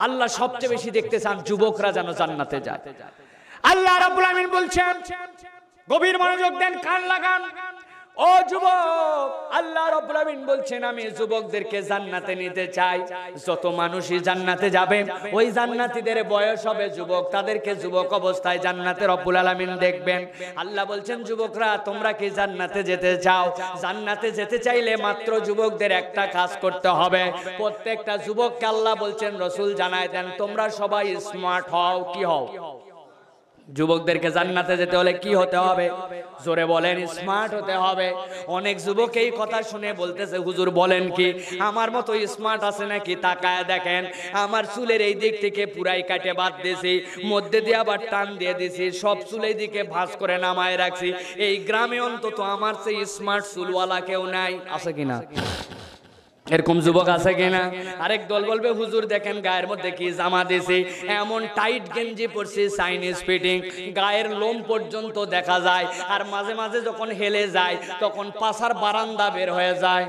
আল্লাহ সবচেয়ে বেশি দেখতে চান যুবকরা যেন জান্নাতে যায়। আল্লাহ রাব্বুল আমিন বলছেন, গভীর মনোযোগ দেন, কান লাগান। ও যুবক, আল্লাহ রাব্বুল বলছেন, আমি যুবকদেরকে জান্নাতে নিতে চাই। যত মানুষই জান্নাতে যাবে, ওই জান্নাতীদের বয়স হবে যুবক, তাদেরকে যুবক অবস্থায় জান্নাতে রব্বুল আলামিন দেখবেন। আল্লাহ বলছেন, যুবকরা, তোমরা কি জান্নাতে যেতে চাও? জান্নাতে যেতে চাইলে মাত্র যুবকদের একটা কাজ করতে হবে। প্রত্যেকটা যুবককে আল্লাহ বলছেন, রসুল জানায় দেন, তোমরা সবাই স্মার্ট হও, কি হও? যুবকদেরকে জান্নাতে যেতে হলে কি হতে হবে? জোরে বলেন স্মার্ট হতে হবে। অনেক যুবক এই কথা শুনে বলতেছে, হুজুর, বলেন কি, আমার মতো স্মার্ট আছে নাকি? তাকায় দেখেন, আমার চুলের এই দিক থেকে পুরাই কাটে বাদ দিয়েছি, মধ্যে দিয়ে আবার টান দিয়ে দিছি সব চুলের দিকে ভাঁজ করে নামায় রাখছি। এই গ্রামে অন্তত আমার সেই স্মার্ট চুলওয়ালা কেউ নাই। আছে কিনা? এরকম যুবক আছে কিনা? আরেক দল বলবে, হুজুর, দেখেন গায়ের মধ্যে কি জামা দিছে। এমন টাইট গেঞ্জি পরছে চাইনিজ ফিটিং গায়ের লোম পর্যন্ত দেখা যায়। আর মাঝে মাঝে যখন হেলে যায়, তখন পাশার বারান্দা বের হয়ে যায়।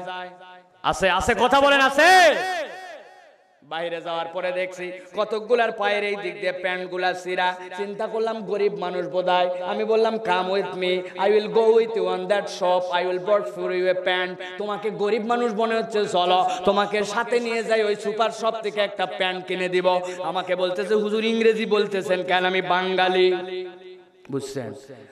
আছে আছে, কথা বলেন, আছে? বাইরে যাওয়ার পরে দেখছি কতকগুলার পায়ের এই দিক দিয়ে প্যান্টগুলা সিরা চিন্তা করলাম, গরিব মানুষ বোধহয়। আমি বললাম come with me I will go with you on that shop I will bought for you a pant তোমাকে গরিব মানুষ মনে হচ্ছে, চলো, তোমাকে সাথে নিয়ে যাই, ওই সুপার শপ থেকে একটা প্যান্ট কিনে দিব। আমাকে বলতেছে, হুজুর ইংরেজি বলতেছেন কেন? আমি বাঙালি। বুঝছেন?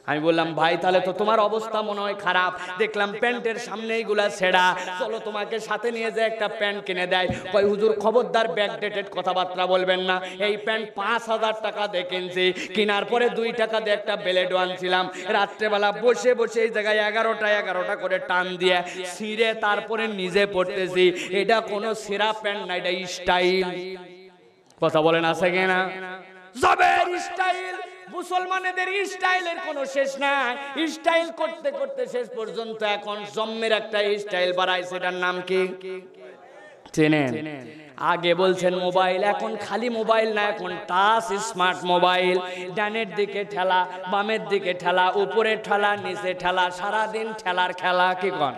আমি বললাম, ভাই, তাহলে তো তোমার অবস্থা মনে হয় খারাপ। দেখলাম প্যান্টের সামনে এইগুলা ছেঁড়া। চলো তোমাকে সাথে নিয়ে যে একটা প্যান্ট কিনে দেয়। কই হুজুর, খবরদার ব্যাকডেটেড কথাবার্তা বলবেন না। এই প্যান্ট পাঁচ হাজার টাকা দিয়ে কিনছি। কেনার পরে দুই টাকা দিয়ে একটা বেলেডো আনছিলাম। রাত্রেবেলা বসে বসে এই জায়গায় এগারোটা এগারোটা করে টান দিয়ে ছিঁড়ে তারপরে নিজে পড়তেছি এটা কোনো সেরা প্যান্ট না, এটা স্টাইল। কথা বলেন আছে কিনা? জবের স্টাইল। মুসলমানেদের স্টাইলের কোনো শেষ নাই। স্টাইল করতে করতে শেষ পর্যন্ত এখন জম্মের একটা স্টাইল বাড়ায় সেটার নাম কি? চেনেন। আগে বলছেন মোবাইল, এখন খালি মোবাইল না, এখন টাচ, স্মার্ট মোবাইল। ডানের দিকে ঠেলা, বামের দিকে ঠেলা, উপরে ঠেলা, নিচে ঠেলা সারা দিন ঠেলার খেলা কি কন?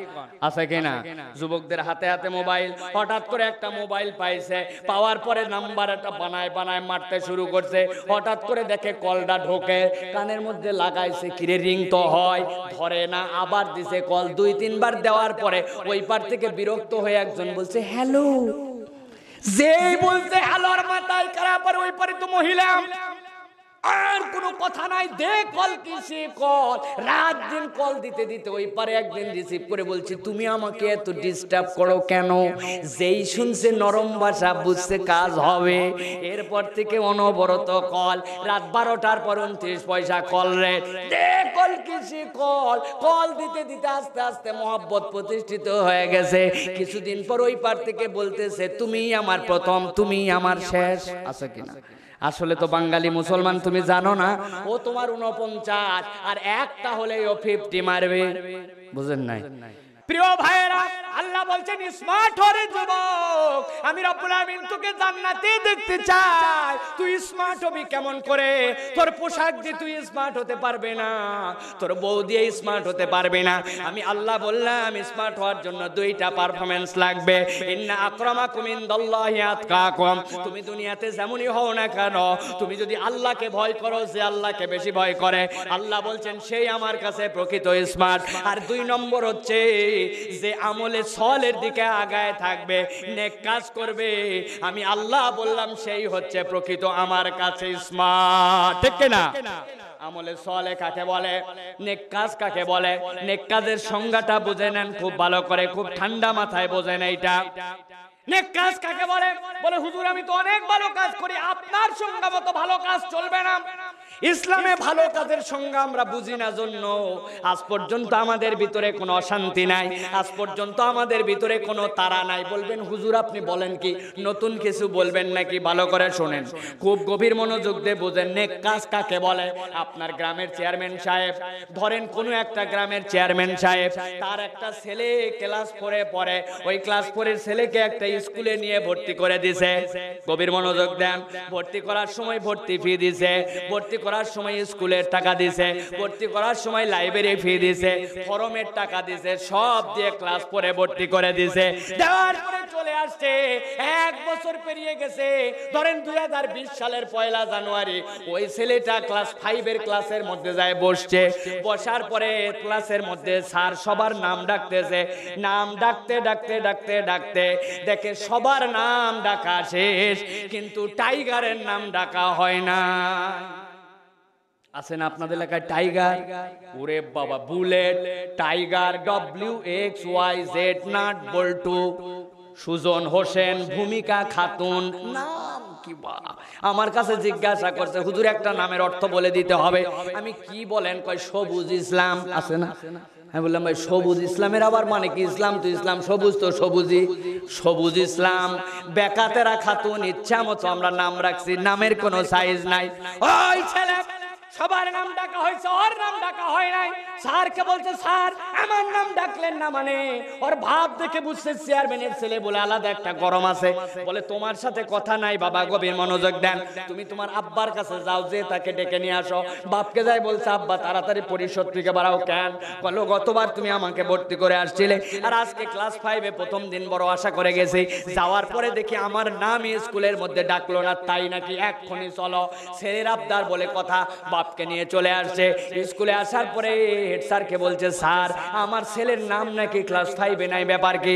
আছে কিনা যুবকদের হাতে হাতে মোবাইল। হঠাৎ করে একটা মোবাইল পাইছে, পাওয়ার পরে নাম্বার একটা বানায় বানায় মারতে শুরু করছে। হঠাৎ করে দেখে কলটা ঢোকে, কানের মধ্যে লাগাইছে, কিরে রিং তো হয়, ধরে না, আবার দিছে কল। দুই, তিনবার দেওয়ার পরে ওই পার থেকে বিরক্ত হয়ে একজন বলছে, হ্যালো। যেই বলছে আলোর মাথায় খারাপ আর ওই পারে তো মহিলা। আর কোনো কথা নাই। দে কল কিসে কল? রাত দিন কল দিতে দিতে ওই পারে একদিন রিসিভ করে বলছি, তুমি আমাকে এত ডিস্টার্ব করো কেন? যেই শুনছে নরম ভাষা বুঝছে কাজ হবে। এরপর থেকে অনবরত কল। রাত বারোটার পর উনত্রিশ পয়সা কল রে। দে কল কিসে কল? কল দিতে দিতে আস্তে আস্তে মহব্বত প্রতিষ্ঠিত হয়ে গেছে। কিছুদিন পর ওই পার থেকে বলতেছে তুমি আমার প্রথম তুমি আমার শেষ। আছে কিনা? আসলে তো বাঙালি মুসলমান তুমি জানো না? ও তোমার উনপঞ্চাশ আর একটা হলেই ও ফিফটি মারবে। বুঝেন নাই। প্রিয় ভাইয়েরা, আল্লাহ বলছেন স্মার্ট হরে যুবক, আমি রব্বুল আমিন তোকে জান্নাতে দেখতে চাই। তুই স্মার্ট হবি কেমন করে? তোর পোশাক দিয়ে তুই স্মার্ট হতে পারবে না, তোর বউ দিয়ে স্মার্ট হতে পারবে না। আমি আল্লাহ বললাম স্মার্ট হওয়ার জন্য দুইটা পারফরমেন্স লাগবে। ইন্না আকরামাকুম ইনদাল্লাহি আতকাকুম। তুমি দুনিয়াতে যেমনই হও না কেন, তুমি যদি আল্লাহকে ভয় করো, যে আল্লাহকে বেশি ভয় করে। আল্লাহ বলছেন, সেই আমার কাছে প্রকৃত স্মার্ট আর দুই নম্বর হচ্ছে যে আমলে সলের দিকে আগায় থাকবে নেক কাজ করবে। আমি আল্লাহ বললাম সেই হচ্ছে প্রকৃত আমার কাছে স্মার্ট ঠিক না আমলে সলে কাকে বলে? নেক কাজ কাকে বলে? নেক কাজের সংজ্ঞাটা বুঝে নেন খুব ভালো করে খুব ঠান্ডা মাথায় বোঝেন এইটা। নেক কাজ কাকে বলে? বলে হুজুর আমি তো অনেক ভালো কাজ করি আপনার সংজ্ঞা মতো ভালো কাজ চলবে না। ইসলামে ভালো কাজের সংজ্ঞা আমরা বুঝি না জন্য। আজ পর্যন্ত আমাদের ভিতরে কোনো অশান্তি নাই। আজ পর্যন্ত আমাদের ভিতরে কোনো তারা নাই। বলবেন হুজুর আপনি বলেন কি? নতুন কিছু বলবেন নাকি? ভালো করে শোনেন। খুব গভীর মনোযোগ দিয়ে বোঝেন নেক কাজ কাকে বলে? আপনার গ্রামের চেয়ারম্যান সাহেব ধরেন কোনো একটা গ্রামের চেয়ারম্যান সাহেব তার একটা ছেলে ক্লাস ফোরে পড়ে। ওই ক্লাস ফোরের ছেলেকে একটা স্কুলে নিয়ে ভর্তি করে দিছে। গভীর মনোযোগ দেন। ভর্তি করার সময় ভর্তি ফি দিছে। ভর্তি করার সময় স্কুলের টাকা দিছে, ভর্তি করার সময় লাইব্রেরি ফি দিছে, ফরমের টাকা দিছে, সব দিয়ে ক্লাস পরে ভর্তি করে দিছে। দেওয়ার পরে চলে আসছে, এক বছর পেরিয়ে গেছে। ধরেন দুই সালের পয়লা জানুয়ারি, ওই ছেলেটা ক্লাস ফাইভের ক্লাসের মধ্যে যায় বসছে। বসার পরে ক্লাসের মধ্যে স্যার সবার নাম ডাকতেছে। নাম ডাকতে ডাকতে ডাকতে ডাকতে দেখে সবার নাম ডাকা শেষ, কিন্তু টাইগারের নাম ডাকা হয় না আছেন আপনাদের এলাকায় টাইগার? ওরে বাবা, bullet, tiger W X Y Z nut বল্টু, সুজন হোসেন, ভূমিকা খাতুন, নাম কি বা? আমার কাছে জিজ্ঞাসা করছে, হুজুর, একটা নামের অর্থ বলে দিতে হবে। আমি কি বলেন? কয়, সবুজ ইসলাম। আছে না? আমি বললাম, ভাই, সবুজ ইসলামের আবার মানে কি? ইসলাম তো ইসলাম, সবুজ তো সবুজই। সবুজ ইসলাম, বেকাতেরা খাতুন, ইচ্ছা মতো আমরা নাম রাখছি, নামের কোনো সাইজ নাই। ওই ছেলে সবার নাম ডাকা হয়েছে, ওর নাম ডাকা হয় নাই। স্যারকে বলছে, স্যার, আমার নাম ডাকলেন না মানে? ওর ভাব দেখে বুঝছে, চেয়ারম্যানের ছেলে বলে আলাদা একটা গরম আছে। বলে, তোমার সাথে কথা নাই, বাবা, গভীর মনোযোগ দেন। তুমি তোমার আব্বার কাছে যাও, যে তাকে ডেকে নিয়ে আসো। বাপকে যাই বলছে, আব্বা, তাড়াতাড়ি পরিষদ থেকে বাড়াও কেন? বলো, গতবার তুমি আমাকে ভর্তি করে আসছিলে আর আজকে ক্লাস ফাইভে প্রথম দিন বড় আশা করে গেছি। যাওয়ার পরে দেখি আমার নাম স্কুলের মধ্যে ডাকলো না, তাই নাকি এক্ষুনি চলো। ছেলের আবদার বলে কথা বাপকে নিয়ে চলে আসছে। স্কুলে আসার পরে হেড স্যারকে বলছে, স্যার, আমার ছেলের নাম নাকি ক্লাস ফাইভে নাই, ব্যাপার কি?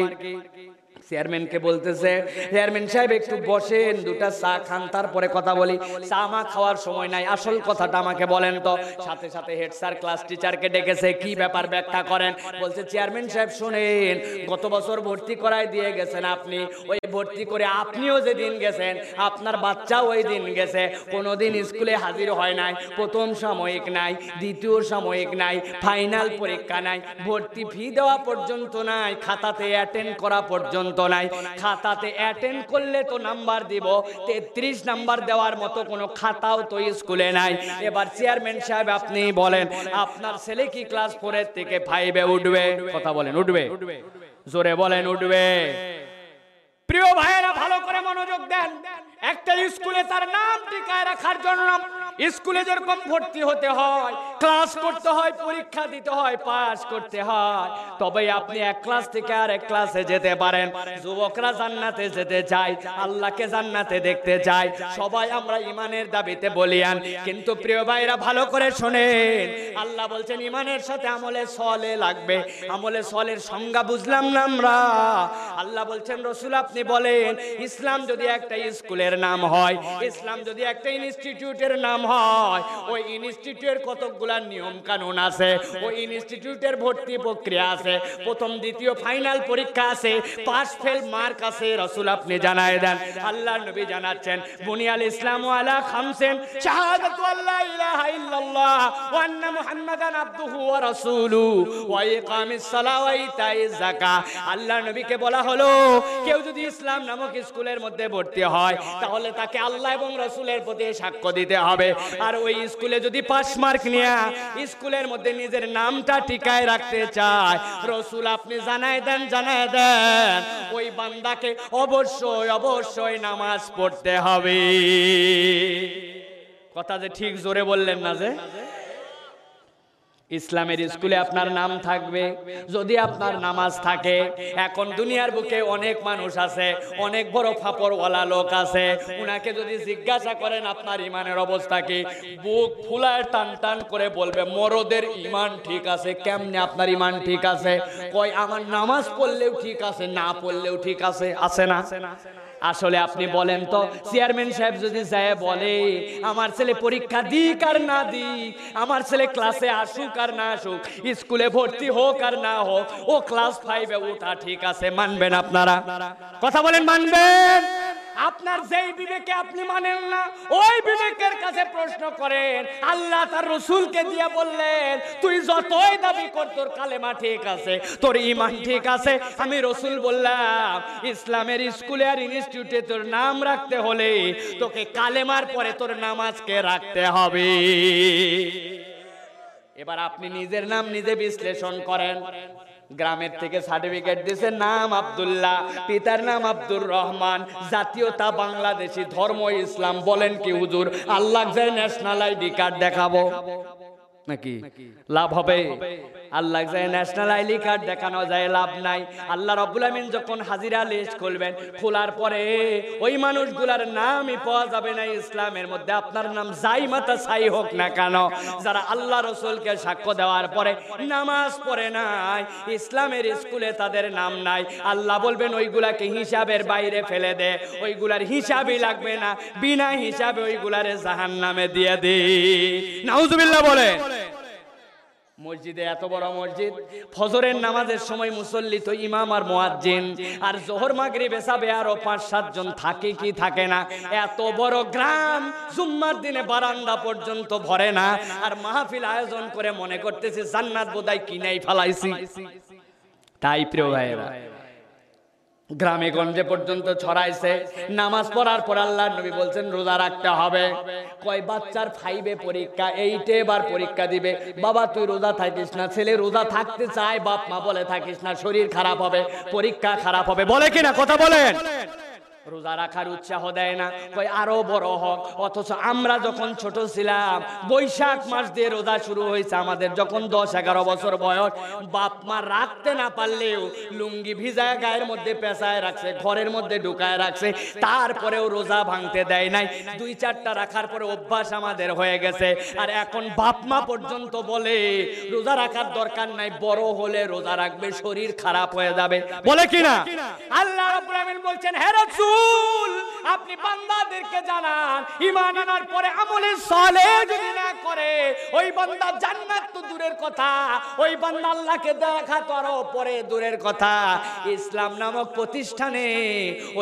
চেয়ারম্যানকে বলতেছে চেয়ারম্যান সাহেব, একটু বসেন, দুটা চা খান, তারপরে কথা বলি। চা মা খাওয়ার সময় নাই, আসল কথাটা আমাকে বলেন তো। সাথে সাথে হেড স্যার, ক্লাস টিচারকে ডেকেছে, কি ব্যাপার ব্যাখ্যা করেন? বলছে চেয়ারম্যান সাহেব, শুনেন, গত বছর ভর্তি করায় দিয়ে গেছেন আপনি। ওই ভর্তি করে আপনিও যেদিন গেছেন, আপনার বাচ্চাও ওই দিন গেছে। কোনোদিন স্কুলে হাজির হয় নাই, প্রথম সাময়িক নাই, দ্বিতীয় সাময়িক নাই, ফাইনাল পরীক্ষা নাই, ভর্তি ফি দেওয়া পর্যন্ত নাই, খাতাতে অ্যাটেন্ড করা পর্যন্ত নাই খাতাতে অ্যাটেন্ড করলে তো নাম্বার দিব। তেত্রিশ নাম্বার দেওয়ার মতো কোনো খাতাও তো স্কুলে নাই। এবার চেয়ারম্যান সাহেব আপনি বলেন, আপনার ছেলে কি ক্লাস ফোরের থেকে ফাইভে উঠবে? কথা বলেন, উঠবে। জোরে বলেন, উঠবে। প্রিয় ভাইয়েরা, ভালো করে মনোযোগ দেন। একটা স্কুলে তার নাম টিকায় রাখার জন্য স্কুলে যেরকম ভর্তি হতে হয় ক্লাস করতে হয়, পরীক্ষা দিতে হয় পাস করতে হয়। তবে আপনি এক ক্লাস থেকে আর এক ক্লাসে যেতে পারেন। যুবকরা জান্নাতে যেতে চায়, আল্লাহকে জান্নাতে দেখতে চায়। সবাই আমরা ইমানের দাবিতে বলিয়ান। কিন্তু প্রিয় ভাইরা, ভালো করে শোনেন। আল্লাহ বলছেন, ইমানের সাথে আমলে সলে লাগবে। আমলে সলের সংজ্ঞা বুঝলাম না আমরা? আল্লাহ বলছেন, রসুল, আপনি বলেন, ইসলাম যদি একটা স্কুলের নাম হয়, ইসলাম যদি একটা ইনস্টিটিউটের নাম হয়, ওই ইনস্টিটিউটের কতকগুলা নিয়ম কানুন আছে। ওই ইনস্টিটিউটের ভর্তি প্রক্রিয়া আছে প্রথম দ্বিতীয় ফাইনাল পরীক্ষা আছে পাস ফেল মার্ক আছে রসুল আপনি জানায় দেন আল্লাহ নবী জানাচ্ছেন বুনিয়াল ইসলাম আলা খামসেন শাহাদাতু আল্লাহ ইলাহা ইল্লাল্লাহ ওয়া আন্না মুহাম্মাদান আবদুহু ওয়া রাসূলু ওয়া ইকামিস সালাহ ওয়া ইতাইজ যাকাত। আল্লাহ নবীকে বলা হলো কেউ যদি ইসলাম নামক স্কুলের মধ্যে ভর্তি হয় তাহলে তাকে আল্লাহ এবং রসুলের প্রতি সাক্ষ্য দিতে হবে। আর ওই স্কুলে যদি পাস মার্ক নিয়ে স্কুলের মধ্যে নিজের নামটা টিকায় রাখতে চায়। রসুল আপনি জানায় দেন জানায় দেন। ওই বান্দাকে অবশ্যই অবশ্যই নামাজ পড়তে হবে। কথা যে ঠিক জোরে বললেন না যে? ইসলামের স্কুলে আপনার নাম থাকবে। যদি আপনার নামাজ থাকে এখন দুনিয়ার বুকে অনেক মানুষ আছে অনেক বড় ফাপড়ওয়ালা লোক আছে। উনাকে যদি জিজ্ঞাসা করেন আপনার ইমানের অবস্থা কি বুক ফুলায় টান টান করে বলবে মরদের ইমান ঠিক আছে কেমনে আপনার ইমান ঠিক আছে? কয় আমার নামাজ পড়লেও ঠিক আছে না পড়লেও ঠিক আছে আছে না আসলে আপনি বলেন তো, চেয়ারম্যান সাহেব যদি যায় বলে, আমার ছেলে পরীক্ষা দিক আর না দিক, আমার ছেলে ক্লাসে আসুক আর না আসুক, স্কুলে ভর্তি হোক আর না হোক, ও ক্লাস ফাইভে ওঠা ঠিক আছে, মানবেন আপনারা? কথা বলেন, মানবেন? আপনার যেই বিবেকে আপনি মানেন না, ওই বিবেকের কাছে প্রশ্ন করেন, আল্লাহ তার রসুলকে দিয়ে বললেন, তুই যতই দাবি কর, তোর কালেমা ঠিক আছে, তোর ইমান ঠিক আছে। আমি রসুল বললাম, ইসলামের স্কুলে আর ইনস্টিটিউটে তোর নাম রাখতে হলে তোকে কালেমার পরে তোর নামাজকে রাখতে হবে। এবার আপনি নিজের নাম নিজে বিশ্লেষণ করেন। গ্রামের থেকে সার্টিফিকেট দিছে নাম আবদুল্লাহ, পিতার নাম আব্দুর রহমান, জাতীয়তা বাংলাদেশি, ধর্ম ইসলাম, বলেন কি হুজুর? আল্লাহ ন্যাশনাল আইডি কার্ড দেখাবো। নাকি? লাভ হবে। আল্লাহ যায় ন্যাশনাল আইডি কার্ড দেখানো যায় লাভ নাই। আল্লাহ রব্বুল আমিন যখন হাজিরা লিস্ট খুলবেন খোলার পরে ওই মানুষগুলার নামই পাওয়া যাবে না ইসলামের মধ্যে। আপনার নাম যাই মাতা ছাই হোক না কেন যারা আল্লাহ রসুলকে সাক্ষ্য দেওয়ার পরে নামাজ পড়ে নাই ইসলামের স্কুলে তাদের নাম নাই। আল্লাহ বলবেন ওইগুলাকে হিসাবের বাইরে ফেলে দে ওইগুলার হিসাবই লাগবে না। বিনা হিসাবে ওইগুলারে জাহান নামে দিয়ে দে নাউজুবিল্লাহ বলে মসজিদে এত বড় মসজিদ, ফজরের নামাজের সময় মুসল্লি তো ইমাম আর মোয়াজ্জিন, আর জোহর মাগরি বেসাবে আরও পাঁচ সাতজন থাকে কি থাকে না? এত বড় গ্রাম, জুম্মার দিনে বারান্দা পর্যন্ত ভরে না, আর মাহফিল আয়োজন করে মনে করতেছে, জান্নাত বোধহয় কিনাই ফেলাইছি। তাই প্রিয় ভাইয়েরা গ্রামে গঞ্জে পর্যন্ত ছড়াইছে। নামাজ পড়ার পর আল্লাহ নবী বলছেন, রোজা রাখতে হবে। কয়, বাচ্চার ফাইভে পরীক্ষা এইটে এবার পরীক্ষা দিবে। বাবা, তুই রোজা থাকিস না। ছেলে রোজা থাকতে চায়, বাপ মা বলে থাকিস না, শরীর খারাপ হবে, পরীক্ষা খারাপ হবে। বলে কিনা, কথা বলেন। রোজা রাখার উৎসাহ দেয় না। কই আরও বড় হোক। অথচ আমরা যখন ছোট ছিলাম, বৈশাখ মাস দিয়ে রোজা শুরু হয়েছে আমাদের। যখন দশ, এগারো বছর বয়স, বাপ মা রাখতে না পারলেও লুঙ্গি ভিজায় গায়ের মধ্যে পেঁচায় রাখছে, ঘরের মধ্যে ঢুকায় রাখছে, তারপরেও রোজা ভাঙতে দেয় নাই। দুই, চারটা রাখার পরে অভ্যাস আমাদের হয়ে গেছে। আর এখন বাপ মা পর্যন্ত বলে, রোজা রাখার দরকার নাই, বড় হলে রোজা রাখবে, শরীর খারাপ হয়ে যাবে। বলে কিনা? আল্লাহ বলছেন, হে রাসূল, আপনি বান্দাদেরকে জানান, ঈমান আনার পরে আমলে সালেহ যদি না করে, ওই বান্দা জান্নাত তো দূরের কথা, ওই বান্দা আল্লাহকে দেখা তো আরও পরে দূরের কথা। ইসলাম নামক প্রতিষ্ঠানে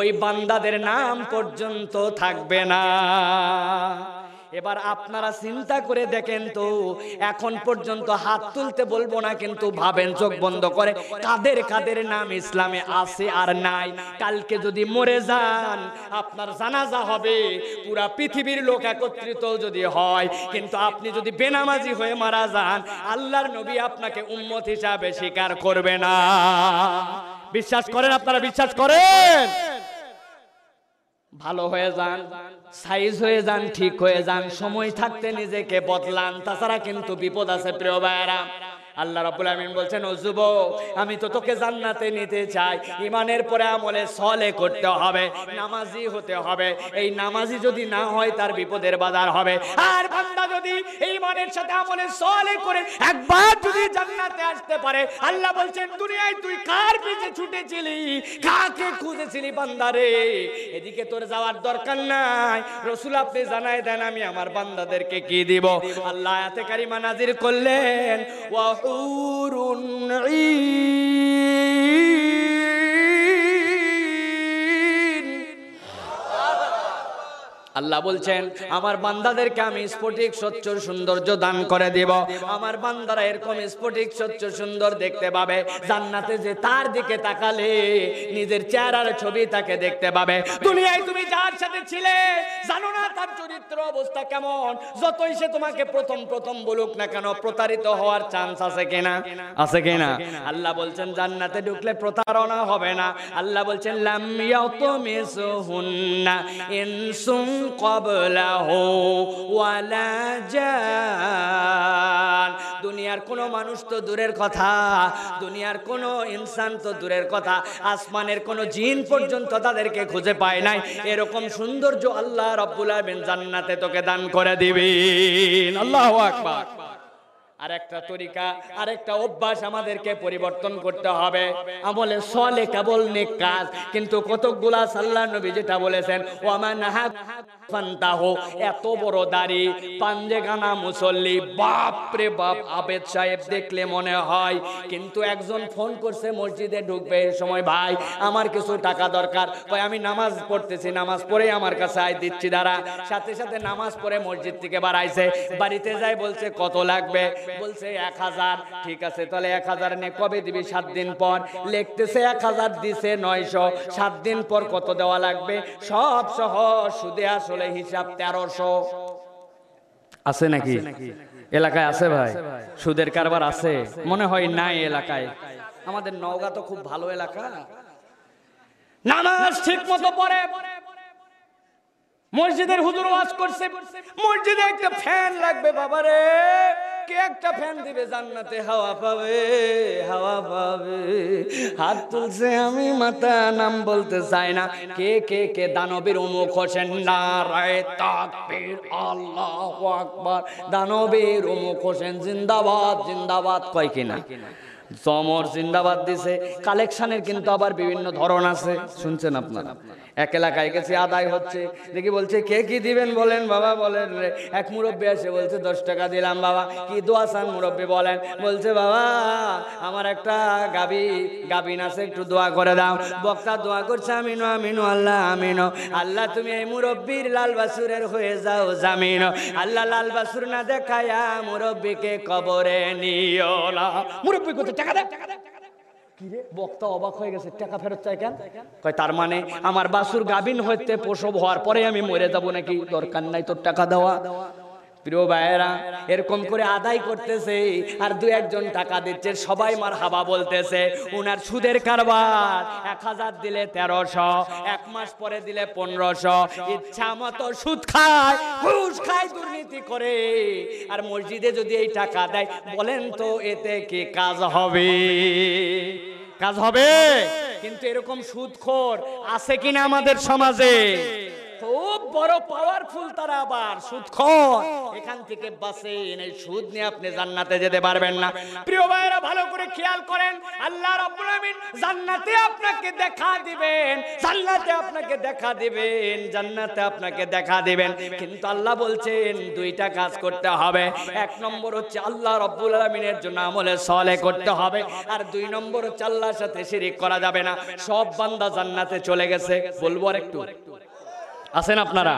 ওই বান্দাদের নাম পর্যন্ত থাকবে না। এবার আপনারা চিন্তা করে দেখেন তো, এখন পর্যন্ত হাত তুলতে বলব না, কিন্তু ভাবেন চোখ বন্ধ করে, কাদের কাদের নাম ইসলামে আছে আর নাই। কালকে যদি মরে যান, আপনার জানাজা হবে, পুরা পৃথিবীর লোক একত্রিত যদি হয়, কিন্তু আপনি যদি বেনামাজি হয়ে মারা যান, আল্লাহর নবী আপনাকে উম্মত হিসাবে স্বীকার করবে না। বিশ্বাস করেন আপনারা, বিশ্বাস করেন? ভালো হয়ে যান সাইজ হয়ে যান, ঠিক হয়ে যান, সময় থাকতে নিজেকে বদলান। তাছাড়া কিন্তু বিপদ আছে, প্রিয় ভাইয়েরা। আল্লাহ রাব্বুল আমিন বলছেন, ও যুবক, আমি তো তোকে জান্নাতে নিতে চাই। ইমানের পরে আমলে সলে করতে হবে, নামাজি হতে হবে। এই নামাজি যদি না হয়, তার বিপদের বাজার হবে। আর বান্দা যদি ইমানের সাথে আমলে সলে করে একবার যদি জান্নাতে আসতে পারে, আল্লাহ বলছেন, দুনিয়ায় তুই কার পিছে ছুটেছিলি? কাকে খুঁজেছিলি বান্দারে এদিকে তোর যাওয়ার দরকার নাই। রসুল আপনি জানাই দেন, আমি আমার বান্দাদেরকে কি দিব? আল্লাহ আয়াতে কারিমা নাজির করলেন وحور عين. আল্লাহ বলছেন, আমার বান্দাদেরকে আমি স্ফটিক, স্বচ্ছ, সৌন্দর্য দান করে দেব। আমার বান্দারা এরকম স্ফটিক, স্বচ্ছ, সুন্দর দেখতে পাবে। জান্নাতে যে তার দিকে তাকালে নিজের চেহারার ছবি তাকে দেখতে পাবে। দুনিয়ায় তুমি যার সাথে ছিলে, জানো না তার চরিত্র অবস্থা কেমন। যতই সে তোমাকে প্রথম প্রথম বলুক না কেন, প্রতারিত হওয়ার চান্স আছে কিনা? আছে কিনা? আল্লাহ বলছেন, জান্নাতে ঢুকলে প্রতারণা হবে না। আল্লাহ বলছেন, লাম ইয়াতমিসুহুন্না ইনসুম দুনিয়ার কোনো মানুষ তো দূরের কথা, দুনিয়ার কোনো ইনসান তো দূরের কথা, আসমানের কোনো জিন পর্যন্ত তাদেরকে খুঁজে পায় নাই। এরকম সৌন্দর্য আল্লাহ রব্বুল আলামিন জান্নাতে তোকে দান করে দিবেন। আল্লাহ আকবার। আর একটা তরিকা আর একটা অভ্যাস আমাদেরকে পরিবর্তন করতে হবে। আমলে সলে কেবল নেক কাজ, কিন্তু কতকগুলা সাল্লাহ নবী যেটা বলেছেন ওয়ামান হাত ফান্তাহ এত বড় দাড়ি, পাঞ্জে মুসল্লি বাপ বাপ, আবেদ সাহেব দেখলে মনে হয়, কিন্তু একজন ফোন করছে মসজিদে ঢুকবে এই সময় ভাই, আমার কিছু টাকা দরকার। ভাই আমি নামাজ পড়তেছি, নামাজ পড়ে আমার কাছে আয়, দিচ্ছি, দাঁড়া। সাথে সাথে নামাজ পড়ে মসজিদ থেকে বাড়াইছে। বাড়িতে যাই বলছে, কত লাগবে? বলছে এক হাজার। ঠিক আছে তাহলে এক হাজার নিয়ে কবে দিবি? সাত দিন পর। লিখতেছে এক হাজার দিছে নয়শো। সাত দিন পর কত দেওয়া লাগবে? সব সহ সুদে আসলে হিসাব তেরোশো। আছে নাকি? এলাকায় আছে ভাই? সুদের কারবার আছে। মনে হয় নাই এলাকায়। আমাদের নওগাঁ তো খুব ভালো এলাকা। নামাজ ঠিক মতো পরে মসজিদের হুজুর ওয়াজ করছে। মসজিদে একটা ফ্যান লাগবে বাবারে। কে একটা ফ্যান দিবে, জান্নাতে হাওয়া পাবে হাওয়া পাবে। হাত তুলছে আমি, মাথা নাম বলতে চাই না। কে কে কে? দানবীর অমুক হোসেন নারায় তাকবীর। আল্লাহু আকবার। দানবীর অমুক হোসেন জিন্দাবাদ জিন্দাবাদ। কয় কিনা? জমর জিন্দাবাদ দিছে। কালেকশনের কিন্তু আবার বিভিন্ন ধরন আছে। শুনছেন আপনারা? এক এলাকায় গেছে, আদায় হচ্ছে। দেখি বলছে, কে কি দিবেন বলেন বাবা, বলেন রে। এক মুরব্বী এসে বলছে, দশ টাকা দিলাম বাবা। কি দোয়া চান মুরব্বী, বলেন। বলছে, বাবা, আমার একটা গাবি, গাবিন আছে, একটু দোয়া করে দাও। বক্তা দোয়া করছে, আমিনো আমিনো, আল্লাহ আমিনো। আল্লাহ, তুমি এই মুরব্বীর লাল বাসুরের হয়ে যাও, জামিনো। আল্লাহ, লাল বাসুর না দেখায়া মুরব্বীকে কবরে নিও না। মুরব্বী করতে টাকা দে। কিরে বক্তা অবাক হয়ে গেছে টাকা ফেরত চাই কেন? কয় তার মানে আমার বাসুর গাবিন হইতে প্রসব হওয়ার পরে আমি মরে যাব নাকি? দরকার নাই তোর টাকা দেওয়া। প্রিয় ভাইয়েরা, এরকম করে আদায় করতেছে আর দু একজন টাকা দিচ্ছে, সবাই মার হাবা বলতেছে, উনার সুদের কারবার এক হাজার দিলে তেরোশো, এক মাস পরে দিলে পনেরোশো ইচ্ছা মতো সুদ খায়, ঘুষ খায়, দুর্নীতি করে। আর মসজিদে যদি এই টাকা দেয়, বলেন তো এতে কি কাজ হবে? কাজ হবে? কিন্তু এরকম সুদখোর আছে কিনা আমাদের সমাজে? খুব বড় পাওয়ারফুল তারা আবার সুদখোর এখান থেকে বাঁচেন এই সুদ নিয়ে আপনি জান্নাতে যেতে পারবেন না। প্রিয় ভাইয়েরা, ভালো করে খেয়াল করেন, আল্লাহ রাব্বুল আমিন জান্নাতে আপনাকে দেখা দিবেন, জান্নাতে আপনাকে দেখা দিবেন, জান্নাতে আপনাকে দেখা দিবেন। কিন্তু আল্লাহ বলছেন, দুইটা কাজ করতে হবে। এক নম্বর হচ্ছে আল্লাহ রব্বুল আলমিনের জন্য আমলে সলে করতে হবে। আর দুই নম্বর হচ্ছে আল্লাহর সাথে শিরিক করা যাবে না। সব বান্দা জান্নাতে চলে গেছে। বলব আর একটু আছেন আপনারা?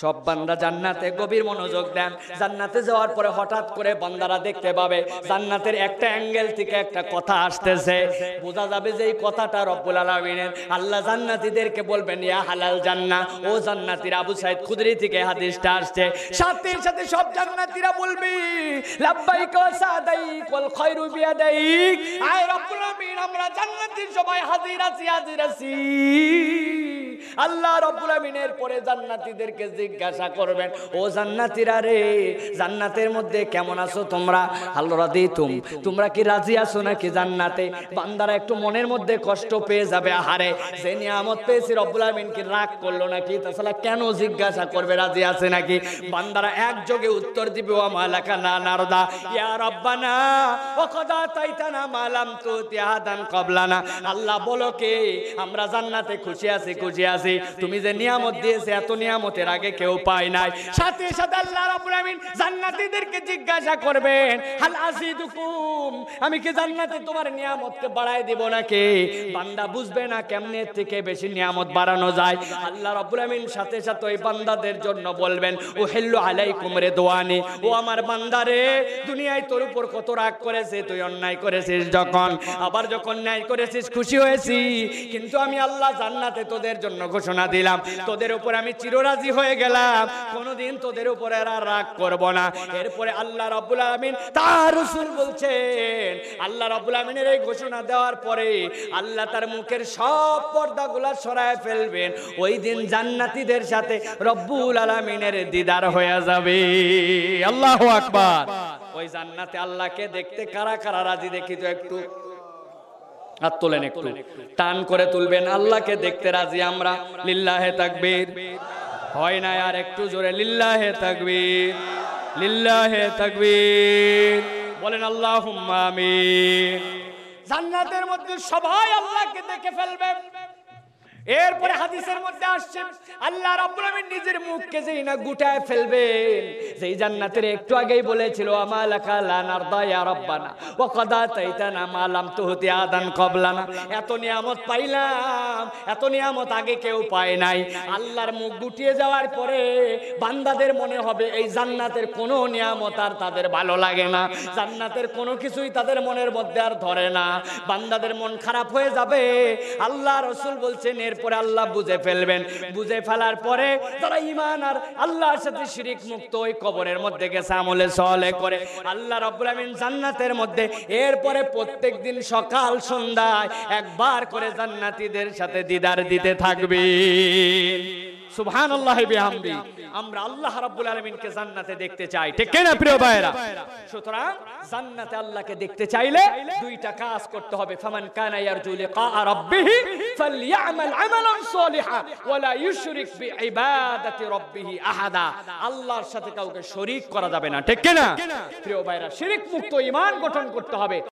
সব বান্দা জান্নাতে গভীর মনোযোগ দেন। জান্নাতে যাওয়ার পরে হঠাৎ করে বান্দারা দেখতে পাবে, জান্নাতের একটা অ্যাঙ্গেল থেকে একটা কথা আসতেছে। বোঝা যাবে যে এই কথাটা রব্বুল আলামিনের। আল্লাহ জান্নাতীদেরকে বলবেন, ইয়া হালাল জান্না ও জান্নাতীর আবু সাইদ খুদরি থেকে হাদিসটা আসছে। সাথে সাথে সব জান্নাতীরা বলবে, লাব্বাইক ওয়া সাদাইক ওয়াল খায়রু বিয়াদাইক। আয় রব্বুল আলামিন, আমরা জান্নাতীর সবাই হাজির আছি হাজির আছি। আল্লাহ রব্বুল আমিনের পরে জান্নাতীদেরকে জিজ্ঞাসা করবেন, ও জান্নাতীরা রে, জান্নাতের মধ্যে কেমন আছো তোমরা? আল্লাহ রাদিতুম তোমরা কি রাজি আছো নাকি জান্নাতে? বান্দারা একটু মনের মধ্যে কষ্ট পেয়ে যাবে, আহারে, যে নিয়ামত পেয়েছি রব্বুল আমিন, কি রাগ করল নাকি? তাছাড়া কেন জিজ্ঞাসা করবে, রাজি আছে নাকি? বান্দারা একযোগে উত্তর দিবে ও মালাকা না নারদা? ইয়া রব্বানা, ও খোদা তাইতানা মালাম তু তিয়াদান কবলানা? আল্লাহ বলো কে, আমরা জান্নাতে খুশি আছি, খুশি আছি, তুমি যে নিয়ামত দিয়েছে, এত নিয়ামতের আগে কেউ পায় নাই। সাথে সাথে আল্লাহ রাব্বুল আমিন জান্নাতীদেরকে জিজ্ঞাসা করবেন, হাল আসিদুকুম আমি কি জান্নাতে তোমার নিয়ামতকে বাড়ায় দেব নাকি? বান্দা বুঝবে না কেমনে থেকে বেশি নিয়ামত বাড়ানো যায়। আল্লাহ রাব্বুল আমিন সাথে সাথে ওই বান্দাদের জন্য বলবেন ও হেল্লু আলাইকুম রে দোয়ানি ও আমার বান্দারে দুনিয়ায় তোর উপর কত রাগ করেছে, তুই অন্যায় করেছিস যখন। আবার যখন ন্যায় করেছিস, খুশি হয়েছি। কিন্তু আমি আল্লাহ জান্নাতে তোদের জন্য ঘোষণা দিলাম। তোদের উপর আমি চিররাজি হয়ে গেলাম। কোনোদিন তোদের উপর আর রাগ করব না। এরপরে আল্লাহ রাব্বুল আমিন তার বলছেন, আল্লাহ রাব্বুল আমিনের এই ঘোষণা দেওয়ার পরে আল্লাহ তার মুখের সব পর্দাগুলা সরায় ফেলবেন। ওই দিন জান্নাতীদের সাথে রব্বুল আলামিনের দিদার হয়ে যাবে। আল্লাহু আকবার। ওই জান্নাতে আল্লাহকে দেখতে কারা কারা রাজি দেখি তো একটু। হাত তোলেন একটু। টান করে তুলবেন। আল্লাহকে দেখতে রাজি আমরা। লিল্লাহে তাকবীর। হয় না আর একটু জোরে। লিল্লাহে তাকবীর। লিল্লাহে তাকবীর। বলেন আল্লাহুম্মা আমিন। জান্নাতের মধ্যে সবাই আল্লাহকে দেখে ফেলবেন এরপরে হাদিসের মধ্যে আসছে, আল্লাহ রাব্বুল আমিন নিজের মুখকে যেই না গুটায় ফেলবেন, যেই জান্নাতের একটু আগেই বলেছিল আমালাকা লা নারদা ইয়া রাব্বানা, ওয়া কদা তাইতানা মা লাম তুহতি আদান কবলানা। এত নিয়ামত পাইলাম, এত নিয়ামত আগে কেউ পায় নাই। আল্লাহর মুখ গুটিয়ে যাওয়ার পরে বান্দাদের মনে হবে, এই জান্নাতের কোনো নিয়ামত আর তাদের ভালো লাগে না। জান্নাতের কোনো কিছুই তাদের মনের মধ্যে আর ধরে না। বান্দাদের মন খারাপ হয়ে যাবে। আল্লাহ রসুল বলছেন এরপরে আল্লাহ বুঝে ফেলবেন। বুঝে ফেলার পরে তারা ইমান আর আল্লাহর সাথে শিরিক মুক্ত ওই কবরের মধ্যে গেছে, আমলে সহলে করে। আল্লাহ রব্বুল আমিন জান্নাতের মধ্যে এরপরে প্রত্যেক দিন সকাল, সন্ধ্যায় একবার করে জান্নাতীদের সাথে দিদার দিতে থাকবে। সুবহানাল্লাহি বিহামদি। আমরা আল্লাহ রাব্বুল আলামিনকে জান্নাতে দেখতে চাই। ঠিক না প্রিয় ভাইরা সুতরাং জান্নাতে আল্লাহকে দেখতে চাইলে দুইটা কাজ করতে হবে। ফামান কানা ইয়ারজু লিকা রাব্বিহি ফালইয়ামাল আমালান সালিহা ওয়ালা ইউশরিক বিইবাদাতি রাব্বিহি আহাদা। আল্লাহর সাথে কাউকে শরীক করা যাবে না। ঠিক না প্রিয় ভাইরা শিরক মুক্ত ঈমান গঠন করতে হবে।